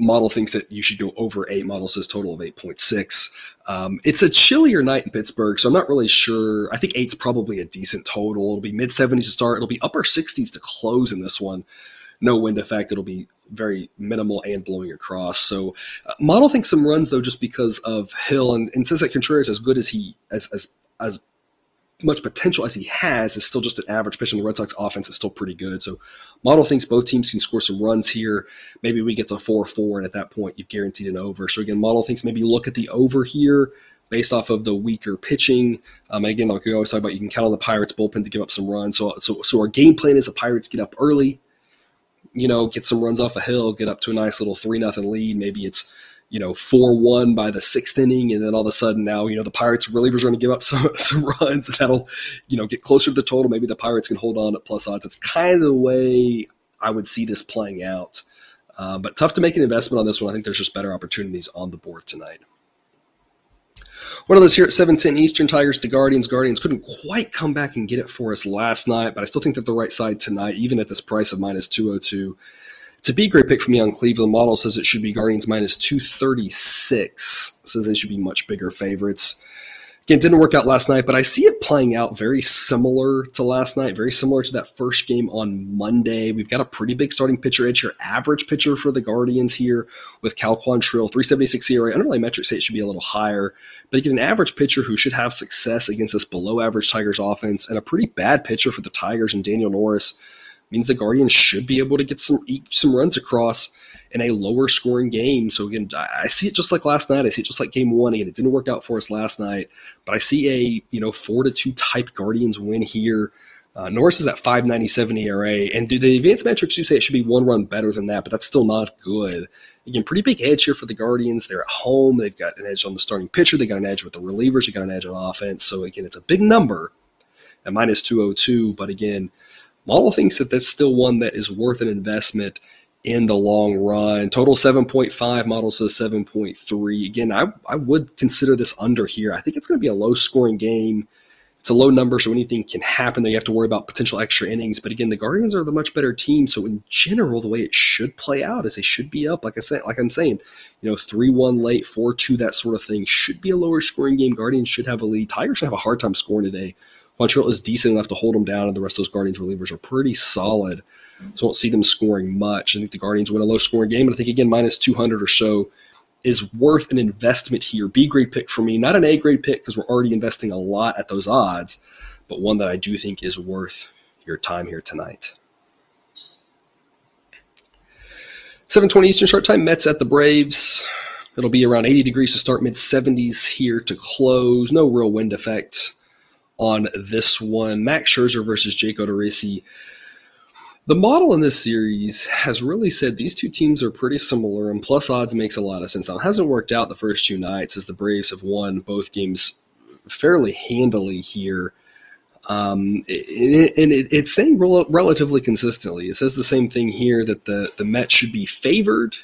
model thinks that you should go over eight. Model says total of 8.6. Um, it's a chillier night in Pittsburgh, so I'm not really sure. I think eight's probably a decent total. It'll be mid 70s to start. It'll be upper 60s to close in this one. No wind effect. It'll be very minimal and blowing across. So, uh, model thinks some runs though, just because of Hill and, and says that Contreras, as good as he as as as much potential as he has, is still just an average pitcher. And the Red Sox offense is still pretty good. So Model thinks both teams can score some runs here. Maybe we get to 4 4, and at that point, you've guaranteed an over. So again, Model thinks maybe look at the over here based off of the weaker pitching. Um, again, like we always talk about, you can count on the Pirates bullpen to give up some runs. So, so, so our game plan is the Pirates get up early, you know, get some runs off a Hill, get up to a nice little three nothing lead. Maybe it's you know, 4 1 by the sixth inning. And then all of a sudden now, you know, the Pirates relievers are going to give up some, some runs and that'll, you know, get closer to the total. Maybe the Pirates can hold on at plus odds. It's kind of the way I would see this playing out. Uh, but tough to make an investment on this one. I think there's just better opportunities on the board tonight. One of those here at 710 Eastern Tigers the Guardians. Guardians couldn't quite come back and get it for us last night, but I still think that the right side tonight, even at this price of minus 202. B grade pick for me on Cleveland. Model says it should be Guardians minus 236. Says they should be much bigger favorites. Again, didn't work out last night, but I see it playing out very similar to last night, very similar to that first game on Monday. We've got a pretty big starting pitcher edge here. Average pitcher for the Guardians here with Cal Quantrill, 376 ERA. Underlying metrics say it should be a little higher, but again, an average pitcher who should have success against this below average Tigers offense, and a pretty bad pitcher for the Tigers and Daniel Norris means the Guardians should be able to get some some runs across in a lower scoring game. So again, I see it just like last night. I see it just like game one. Again, it didn't work out for us last night, but I see a you know four to two type Guardians win here. Uh, Norris is at 597 ERA, and do the advanced metrics do say it should be one run better than that, but that's still not good. Again, pretty big edge here for the Guardians. They're at home. They've got an edge on the starting pitcher. They got an edge with the relievers. They got an edge on offense. So again, it's a big number at minus 202. But again, Model thinks that that's still one that is worth an investment in the long run. Total 7.5, model says 7.3. Again, I, I would consider this under here. I think it's going to be a low scoring game. It's a low number, so anything can happen. There you have to worry about potential extra innings. But again, the Guardians are the much better team. So in general, the way it should play out is they should be up. Like I said, like I'm saying, you know, three one late, four two, that sort of thing should be a lower scoring game. Guardians should have a lead. Tigers should have a hard time scoring today. Quantrill is decent enough to hold them down, and the rest of those Guardians relievers are pretty solid. So I don't see them scoring much. I think the Guardians win a low scoring game, and I think again minus 200 or so is worth an investment here. B grade pick for me, not an A grade pick because we're already investing a lot at those odds, but one that I do think is worth your time here tonight. 7:20 Eastern start time. Mets at the Braves. It'll be around 80 degrees to start, mid 70s here to close. No real wind effect on this one. Max Scherzer versus Jake Odorizzi. The model in this series has really said these two teams are pretty similar, and plus odds makes a lot of sense. Now, it hasn't worked out the first two nights as the Braves have won both games fairly handily here. Um, and it, it's saying rel- relatively consistently. It says the same thing here that the, the Mets should be favored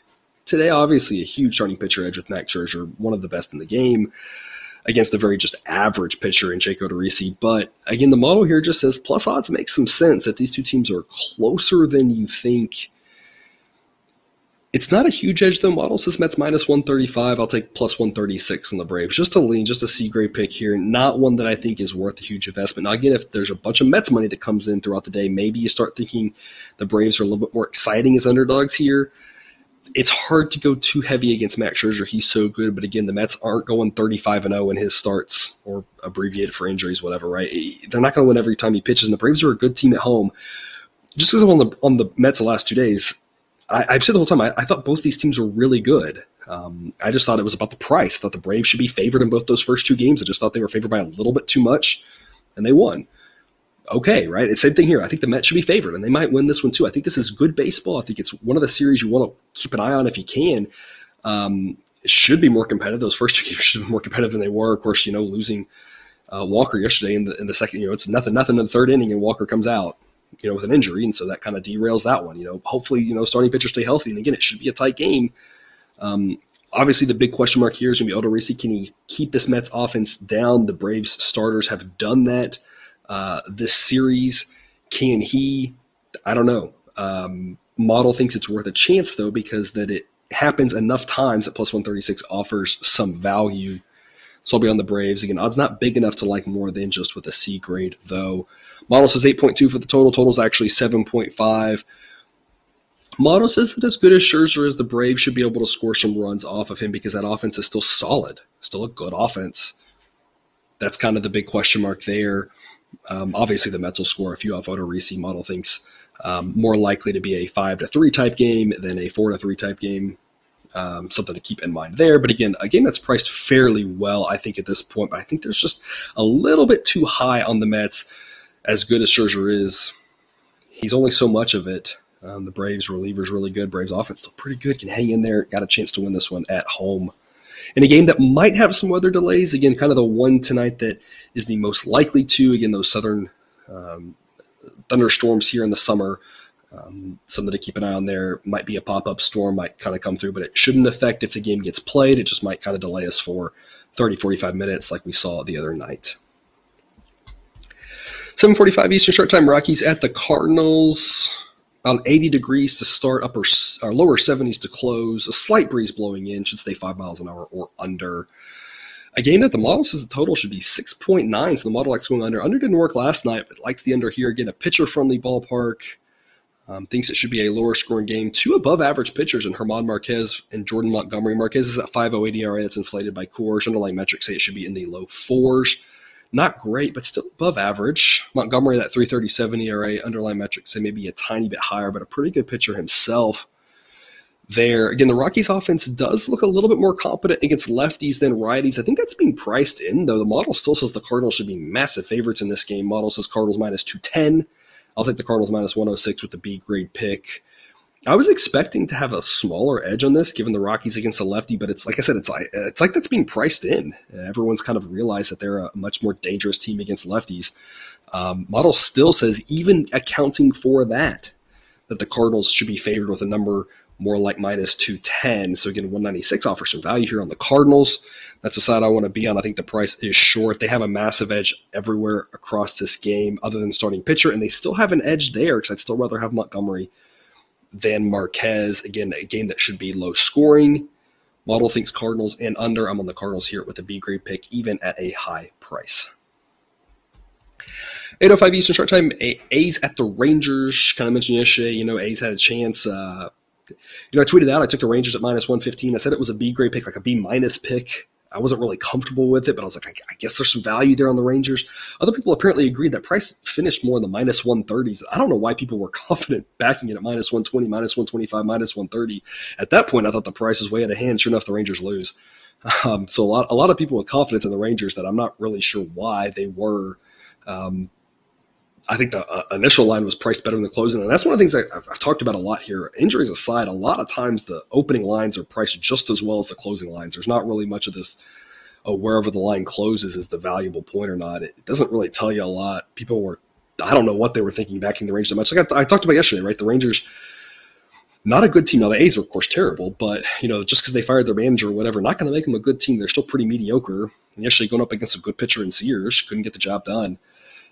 today. Obviously, a huge starting pitcher edge with Max Scherzer, one of the best in the game against a very just average pitcher in Jake Odorizzi. But again, the model here just says plus odds make some sense that these two teams are closer than you think. It's not a huge edge though. Model says Mets minus 135. I'll take plus 136 on the Braves. Just a lean, just a C grade pick here. Not one that I think is worth a huge investment. Now, again, if there's a bunch of Mets money that comes in throughout the day, maybe you start thinking the Braves are a little bit more exciting as underdogs here it's hard to go too heavy against Max Scherzer. He's so good, but again, the Mets aren't going 35 and 0 in his starts or abbreviated for injuries, whatever. Right? They're not going to win every time he pitches. And the Braves are a good team at home. Just because I'm on the on the Mets the last two days, I, have said the whole time I, I, thought both these teams were really good. Um, I just thought it was about the price. I thought the Braves should be favored in both those first two games. I just thought they were favored by a little bit too much, and they won okay, right? It's same thing here. I think the Mets should be favored, and they might win this one too. I think this is good baseball. I think it's one of the series you want to keep an eye on if you can. Um, it should be more competitive. Those first two games should be more competitive than they were. Of course, you know, losing uh, Walker yesterday in the in the second, you know, it's nothing, nothing in the third inning, and Walker comes out, you know, with an injury, and so that kind of derails that one. You know, hopefully, you know, starting pitchers stay healthy, and again, it should be a tight game. Um, obviously, the big question mark here is going to be Odorizzi. Can he keep this Mets offense down? The Braves starters have done that uh, this series. Can he? I don't know. Um, model thinks it's worth a chance though because that it happens enough times that plus 136 offers some value. So I'll be on the Braves again. Odds not big enough to like more than just with a C grade though. Model says 8.2 for the total. Total is actually 7.5. Model says that as good as Scherzer is, the Braves should be able to score some runs off of him because that offense is still solid, still a good offense. That's kind of the big question mark there. Um, obviously, the Mets will score a few off Odorizzi. Model thinks um, more likely to be a five to three type game than a four to three type game. Um, something to keep in mind there. But again, a game that's priced fairly well, I think, at this point. But I think there's just a little bit too high on the Mets. As good as Scherzer is, he's only so much of it. Um, the Braves relievers really good. Braves offense still pretty good. Can hang in there. Got a chance to win this one at home. In a game that might have some weather delays, again, kind of the one tonight that is the most likely to. Again, those southern um, thunderstorms here in the summer. Um, something to keep an eye on there. Might be a pop up storm, might kind of come through, but it shouldn't affect if the game gets played. It just might kind of delay us for 30, 45 minutes like we saw the other night. 7:45 Eastern Start Time. Rockies at the Cardinals. About 80 degrees to start, upper or lower 70s to close. A slight breeze blowing in. Should stay five miles an hour or under. A game that the model says the total should be 6.9, so the model likes going under. Under didn't work last night, but likes the under here. Again, a pitcher-friendly ballpark. Um, thinks it should be a lower scoring game. Two above average pitchers in Germán Marquez and Jordan Montgomery. Marquez is at 5.08 ERA. That's inflated by Coors. Underlying metrics say it should be in the low fours. Not great, but still above average. Montgomery, that 337 ERA. Underlying metrics say maybe a tiny bit higher, but a pretty good pitcher himself there. Again, the Rockies offense does look a little bit more competent against lefties than righties. I think that's being priced in, though. The model still says the Cardinals should be massive favorites in this game. Model says Cardinals minus 210. I'll take the Cardinals minus 106 with the B grade pick. I was expecting to have a smaller edge on this, given the Rockies against a lefty, but it's like I said, it's like it's like that's being priced in. Everyone's kind of realized that they're a much more dangerous team against lefties. Um, model still says, even accounting for that, that the Cardinals should be favored with a number more like minus 210. So again, 196 offers some value here on the Cardinals. That's a side I want to be on. I think the price is short. They have a massive edge everywhere across this game, other than starting pitcher, and they still have an edge there because I'd still rather have Montgomery than Marquez. Again, a game that should be low scoring. Model thinks Cardinals and under. I'm on the Cardinals here with a B grade pick, even at a high price. 805 Eastern Start Time. A's at the Rangers. Kind of mentioned yesterday, you know, A's had a chance. Uh, you know, I tweeted out I took the Rangers at minus 115. I said it was a B grade pick, like a B minus pick. I wasn't really comfortable with it, but I was like, I, I, guess there's some value there on the Rangers. Other people apparently agreed that price finished more in the minus 130s. I don't know why people were confident backing it at minus 120, minus 125, minus 130. At that point, I thought the price was way out of hand. Sure enough, the Rangers lose. Um, so a lot, a lot of people with confidence in the Rangers that I'm not really sure why they were um, I think the uh, initial line was priced better than the closing, and that's one of the things I've, I've, talked about a lot here. Injuries aside, a lot of times the opening lines are priced just as well as the closing lines. There's not really much of this. Oh, wherever the line closes is the valuable point or not. It doesn't really tell you a lot. People were, I don't know what they were thinking backing the Rangers that much. Like I, I talked about yesterday, right? The Rangers, not a good team. Now the A's are of course terrible, but you know just because they fired their manager or whatever, not going to make them a good team. They're still pretty mediocre. And yesterday going up against a good pitcher in Sears, couldn't get the job done.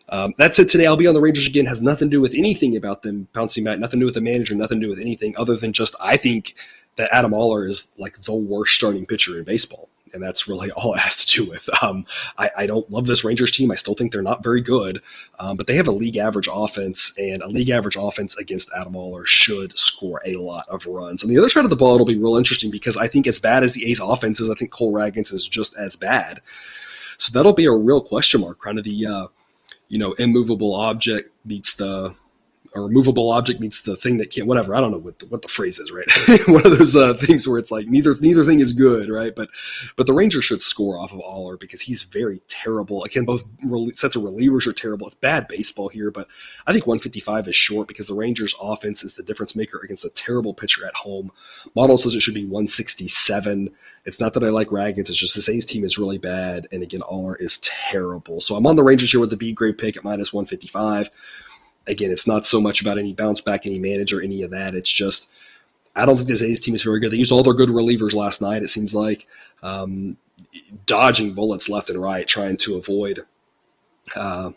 Um, that's it today. I'll be on the Rangers again. Has nothing to do with anything about them bouncing back. Nothing to do with the manager. Nothing to do with anything other than just I think that Adam Oller is like the worst starting pitcher in baseball, and that's really all it has to do with. Um, I, I, don't love this Rangers team. I still think they're not very good, um, but they have a league average offense, and a league average offense against Adam Oller should score a lot of runs. On the other side of the ball, it'll be real interesting because I think as bad as the A's offense is, I think Cole Ragans is just as bad. So that'll be a real question mark. Kind of the uh, you know, immovable object meets the or movable object meets the thing that can't whatever i don't know what the, what the phrase is right? One of those uh, things where it's like neither neither thing is good right? But but the rangers should score off of Oller because he's very terrible. Again both sets of relievers are terrible. It's bad baseball here but i think 155 is short because the rangers offense is the difference maker against a terrible pitcher at home. Model says it should be 167 it's not that i like Ragans it's just the A's team is really bad and again Oller is terrible. So i'm on the rangers here with the b grade pick at minus 155 again, it's not so much about any bounce back, any manager, any of that. It's just I don't think this A's team is very good. They used all their good relievers last night. It seems like um, dodging bullets left and right, trying to avoid. Uh,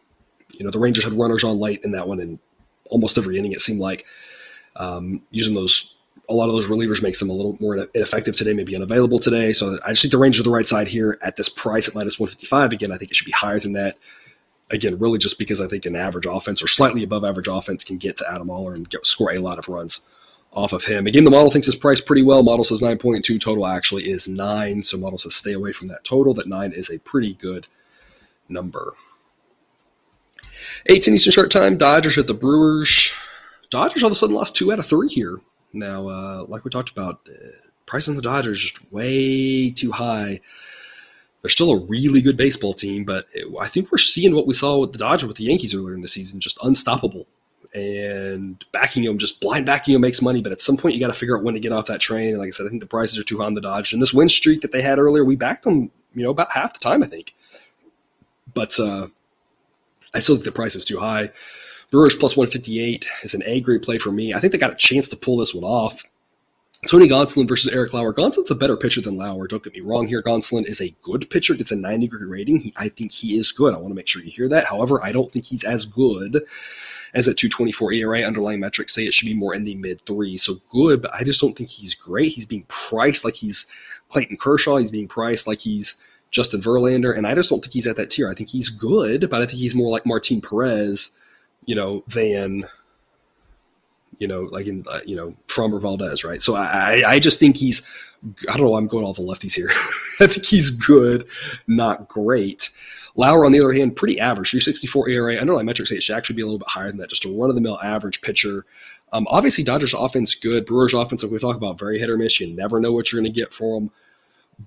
you know, the Rangers had runners on late in that one, and almost every inning it seemed like um, using those. A lot of those relievers makes them a little more ineffective today, maybe unavailable today. So I just think the Rangers are the right side here at this price at minus 155. Again, I think it should be higher than that again, really just because I think an average offense or slightly above average offense can get to Adam Oller and get, score a lot of runs off of him. Again, the model thinks his price pretty well. Model says 9.2, total actually is 9. So model says stay away from that total. That 9 is a pretty good number. 18 Eastern Start Time, Dodgers at the Brewers. Dodgers all of a sudden lost two out of three here. Now, uh, like we talked about, uh, price on the Dodgers just way too high they're still a really good baseball team, but it, I think we're seeing what we saw with the Dodgers with the Yankees earlier in the season, just unstoppable. and backing them, just blind backing him makes money. But at some point, you got to figure out when to get off that train. And like I said, I think the prices are too high on the Dodgers. And this win streak that they had earlier, we backed them, you know, about half the time, I think. But uh, I still think the price is too high. Brewers plus 158 is an A grade play for me. I think they got a chance to pull this one off. Tony Gonsolin versus Eric Lauer. Gonsolin's a better pitcher than Lauer. Don't get me wrong here. Gonsolin is a good pitcher, gets a 90 grade rating. He, I think he is good. I want to make sure you hear that. However, I don't think he's as good as a 224 ERA. Underlying metrics say it should be more in the mid three. So good, but I just don't think he's great. He's being priced like he's Clayton Kershaw. He's being priced like he's Justin Verlander. And I just don't think he's at that tier. I think he's good, but I think he's more like Martin Perez, you know, than you know, like in uh, you know Framber Valdez, right? So I I just think he's I don't know. I'm going all the lefties here. I think he's good, not great. Lauer, on the other hand, pretty average. 364 ERA. I don't know my metrics say it should actually be a little bit higher than that. Just a run of the mill average pitcher. Um, obviously, Dodgers offense good. Brewers offense, like we talk about, very hit or miss. You never know what you're going to get from them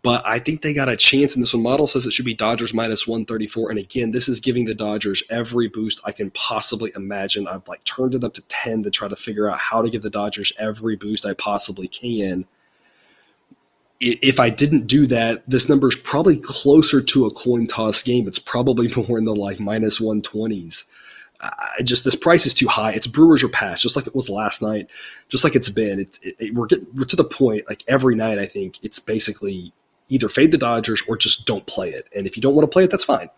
but I think they got a chance in this one. Model says it should be Dodgers minus 134. And again, this is giving the Dodgers every boost I can possibly imagine. I've like turned it up to 10 to try to figure out how to give the Dodgers every boost I possibly can. If I didn't do that, this number is probably closer to a coin toss game. It's probably more in the like minus 120s. I just this price is too high. It's Brewers or pass, just like it was last night, just like it's been. It, it, it, we're getting we're to the point like every night. I think it's basically either fade the Dodgers or just don't play it. And if you don't want to play it, that's fine.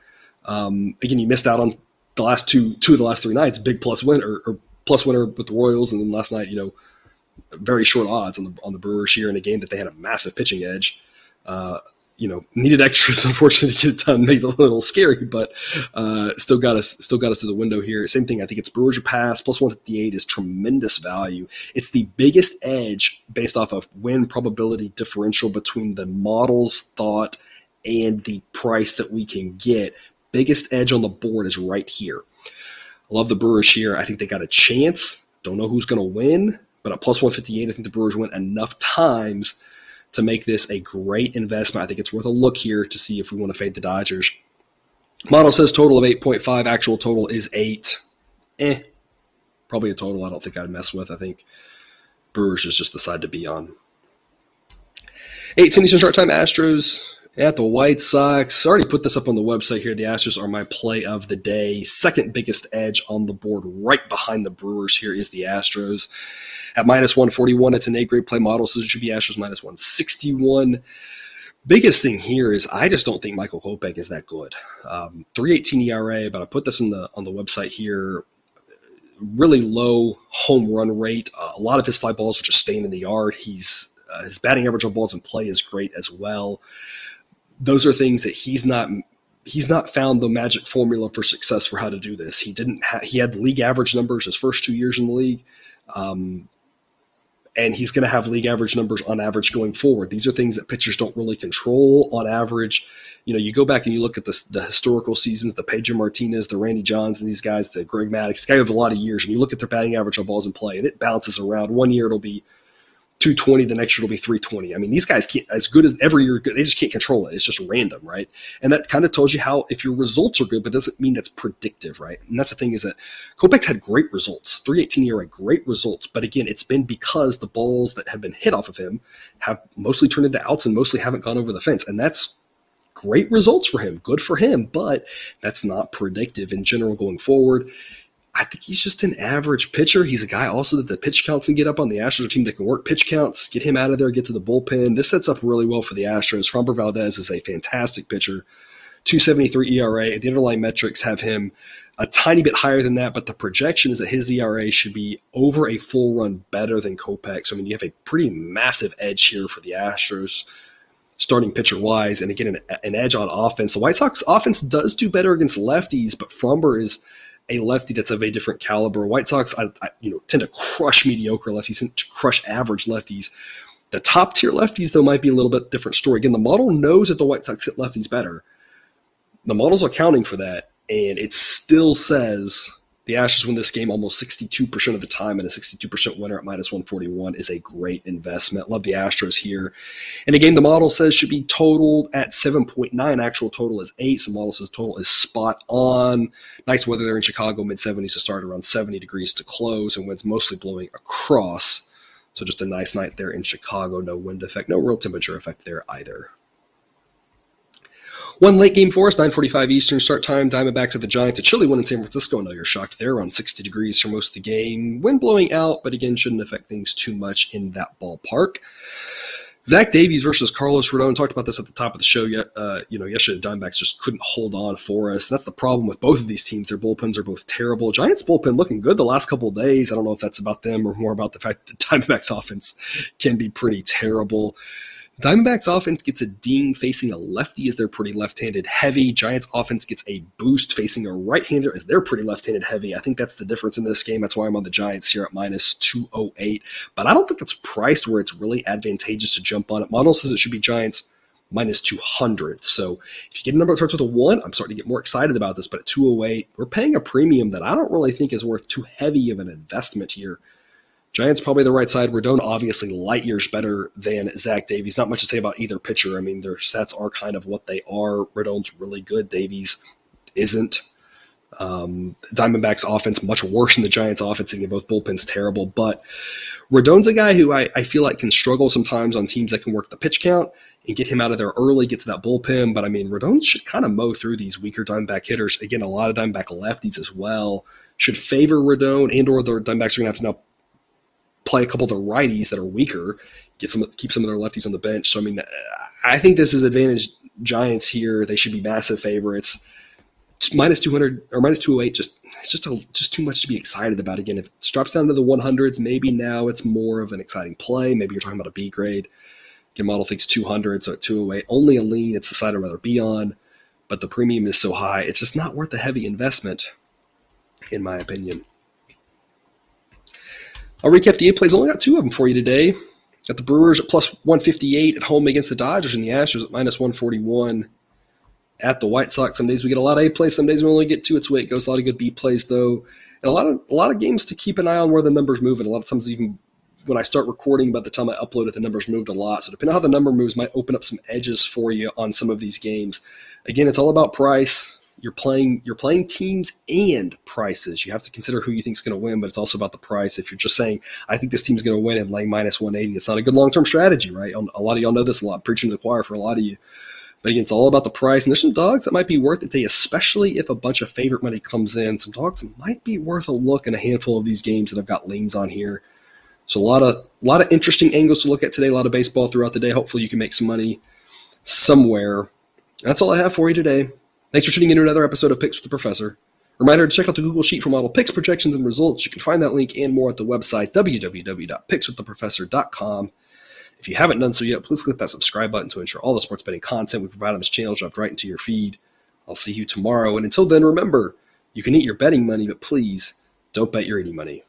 Um, again, you missed out on the last two two of the last three nights, big plus winner or plus winner with the Royals, and then last night, you know, very short odds on the on the Brewers here in a game that they had a massive pitching edge. Uh, you know needed extras unfortunately to get it done made it a little scary but uh, still got us still got us to the window here. Same thing i think it's brewers pass plus 158 is tremendous value. It's the biggest edge based off of win probability differential between the model's thought and the price that we can get. Biggest edge on the board is right here. I love the brewers here. I think they got a chance. Don't know who's going to win but at plus 158 i think the brewers win enough times to make this a great investment. I think it's worth a look here to see if we want to fade the Dodgers. Model says total of 8.5, actual total is 8. Eh, probably a total I don't think I'd mess with. I think Brewers is just the side to be on. 8 Eastern start time Astros at the White Sox. I already put this up on the website here. The Astros are my play of the day. Second biggest edge on the board, right behind the Brewers. Here is the Astros. At minus 141, it's an A grade play model, so it should be Astros minus 161. Biggest thing here is I just don't think Michael Kopech is that good. Um, 318 ERA, but I put this in the on the website here. Really low home run rate. Uh, a lot of his fly balls are just staying in the yard. He's uh, his batting average on balls in play is great as well. Those are things that he's not he's not found the magic formula for success for how to do this. He didn't. Ha- he had league average numbers his first two years in the league. Um, and he's going to have league average numbers on average going forward. These are things that pitchers don't really control on average. You know, you go back and you look at the, the historical seasons, the Pedro Martinez, the Randy Johns, and these guys, the Greg Maddux, guy of a lot of years, and you look at their batting average on balls in play, and it bounces around. One year it'll be 220 the next year it'll be 320 i mean these guys can't as good as every year they just can't control it. It's just random right? And that kind of tells you how if your results are good but doesn't mean that's predictive right? And that's the thing is that Kopech's had great results. 318 ERA great results. But again it's been because the balls that have been hit off of him have mostly turned into outs and mostly haven't gone over the fence. And that's great results for him. Good for him. But that's not predictive in general going forward I think he's just an average pitcher. He's a guy also that the pitch counts can get up on the Astros team that can work pitch counts, get him out of there, get to the bullpen. This sets up really well for the Astros. Framber Valdez is a fantastic pitcher. 273 ERA. The underlying metrics have him a tiny bit higher than that, but the projection is that his ERA should be over a full run better than Kopech. So, I mean, you have a pretty massive edge here for the Astros starting pitcher wise. And again, an, an edge on offense. The White Sox offense does do better against lefties, but Framber is – a lefty that's of a different caliber. White Sox, I, I, you know, tend to crush mediocre lefties, and to crush average lefties. The top tier lefties, though, might be a little bit different story. Again, the model knows that the White Sox hit lefties better. The model's accounting for that, and it still says The Astros win this game almost 62% of the time, and a 62% winner at minus 141 is a great investment. Love the Astros here. In a game the model says should be totaled at 7.9, actual total is 8, so model says total is spot on. Nice weather there in Chicago, mid 70s to start, around 70 degrees to close, and winds mostly blowing across. So just a nice night there in Chicago. No wind effect, no real temperature effect there either. One late game for us, 9:45 Eastern start time. Diamondbacks at the Giants. A chilly one in San Francisco. I know you're shocked. They're around 60 degrees for most of the game. Wind blowing out, but again, shouldn't affect things too much in that ballpark. Zach Davies versus Carlos Rodon. Talked about this at the top of the show. Yet, uh, you know, yesterday the Diamondbacks just couldn't hold on for us. That's the problem with both of these teams. Their bullpens are both terrible. Giants bullpen looking good the last couple of days. I don't know if that's about them or more about the fact that the Diamondbacks offense can be pretty terrible. Diamondbacks offense gets a ding facing a lefty as they're pretty left-handed heavy. Giants offense gets a boost facing a right-hander as they're pretty left-handed heavy. I think that's the difference in this game. That's why I'm on the Giants here at minus 208. But I don't think it's priced where it's really advantageous to jump on it. Model says it should be Giants minus 200. So if you get a number that starts with a one, I'm starting to get more excited about this. But at 208, we're paying a premium that I don't really think is worth too heavy of an investment here. Giants probably the right side. Rodon obviously light years better than Zach Davies. Not much to say about either pitcher. I mean, their stats are kind of what they are. Rodon's really good. Davies isn't. Um, Diamondbacks offense much worse than the Giants offense. Again, both bullpens terrible. But Rodon's a guy who I, I feel like can struggle sometimes on teams that can work the pitch count and get him out of there early, get to that bullpen. But I mean, Rodon should kind of mow through these weaker Diamondback hitters. Again, a lot of Diamondback lefties as well should favor Rodon and or the Diamondbacks are going to have to now play a couple of the righties that are weaker, get some keep some of their lefties on the bench. So I mean, I think this is advantage Giants here. They should be massive favorites. Minus two hundred or minus two hundred eight. Just it's just a, just too much to be excited about. Again, if it drops down to the one hundreds, maybe now it's more of an exciting play. Maybe you're talking about a B grade. Your model thinks 200, so at 208, only a lean. It's the side I'd rather be on, but the premium is so high, it's just not worth the heavy investment, in my opinion. I'll recap the eight plays. I only got two of them for you today. Got the Brewers at plus 158 at home against the Dodgers and the Astros at minus 141 at the White Sox. Some days we get a lot of A plays, some days we only get two. It's the way it goes. A lot of good B plays though, and a lot of a lot of games to keep an eye on where the numbers move. And a lot of times even when I start recording, by the time I upload it, the numbers moved a lot. So depending on how the number moves, might open up some edges for you on some of these games. Again, it's all about price you're playing you're playing teams and prices. You have to consider who you think is going to win, but it's also about the price. If you're just saying I think this team's going to win and laying minus 180, it's not a good long term strategy, right? A lot of y'all know this a lot, preaching to the choir for a lot of you. But again, it's all about the price. And there's some dogs that might be worth it to you, especially if a bunch of favorite money comes in. Some dogs might be worth a look in a handful of these games that I've got leans on here. So a lot of a lot of interesting angles to look at today. A lot of baseball throughout the day. Hopefully, you can make some money somewhere. That's all I have for you today. Thanks for tuning in to another episode of Picks with the Professor. Reminder to check out the Google Sheet for model picks, projections, and results. You can find that link and more at the website www.pickswiththeprofessor.com. If you haven't done so yet, please click that subscribe button to ensure all the sports betting content we provide on this channel dropped right into your feed. I'll see you tomorrow, and until then, remember, you can eat your betting money, but please don't bet your eating money.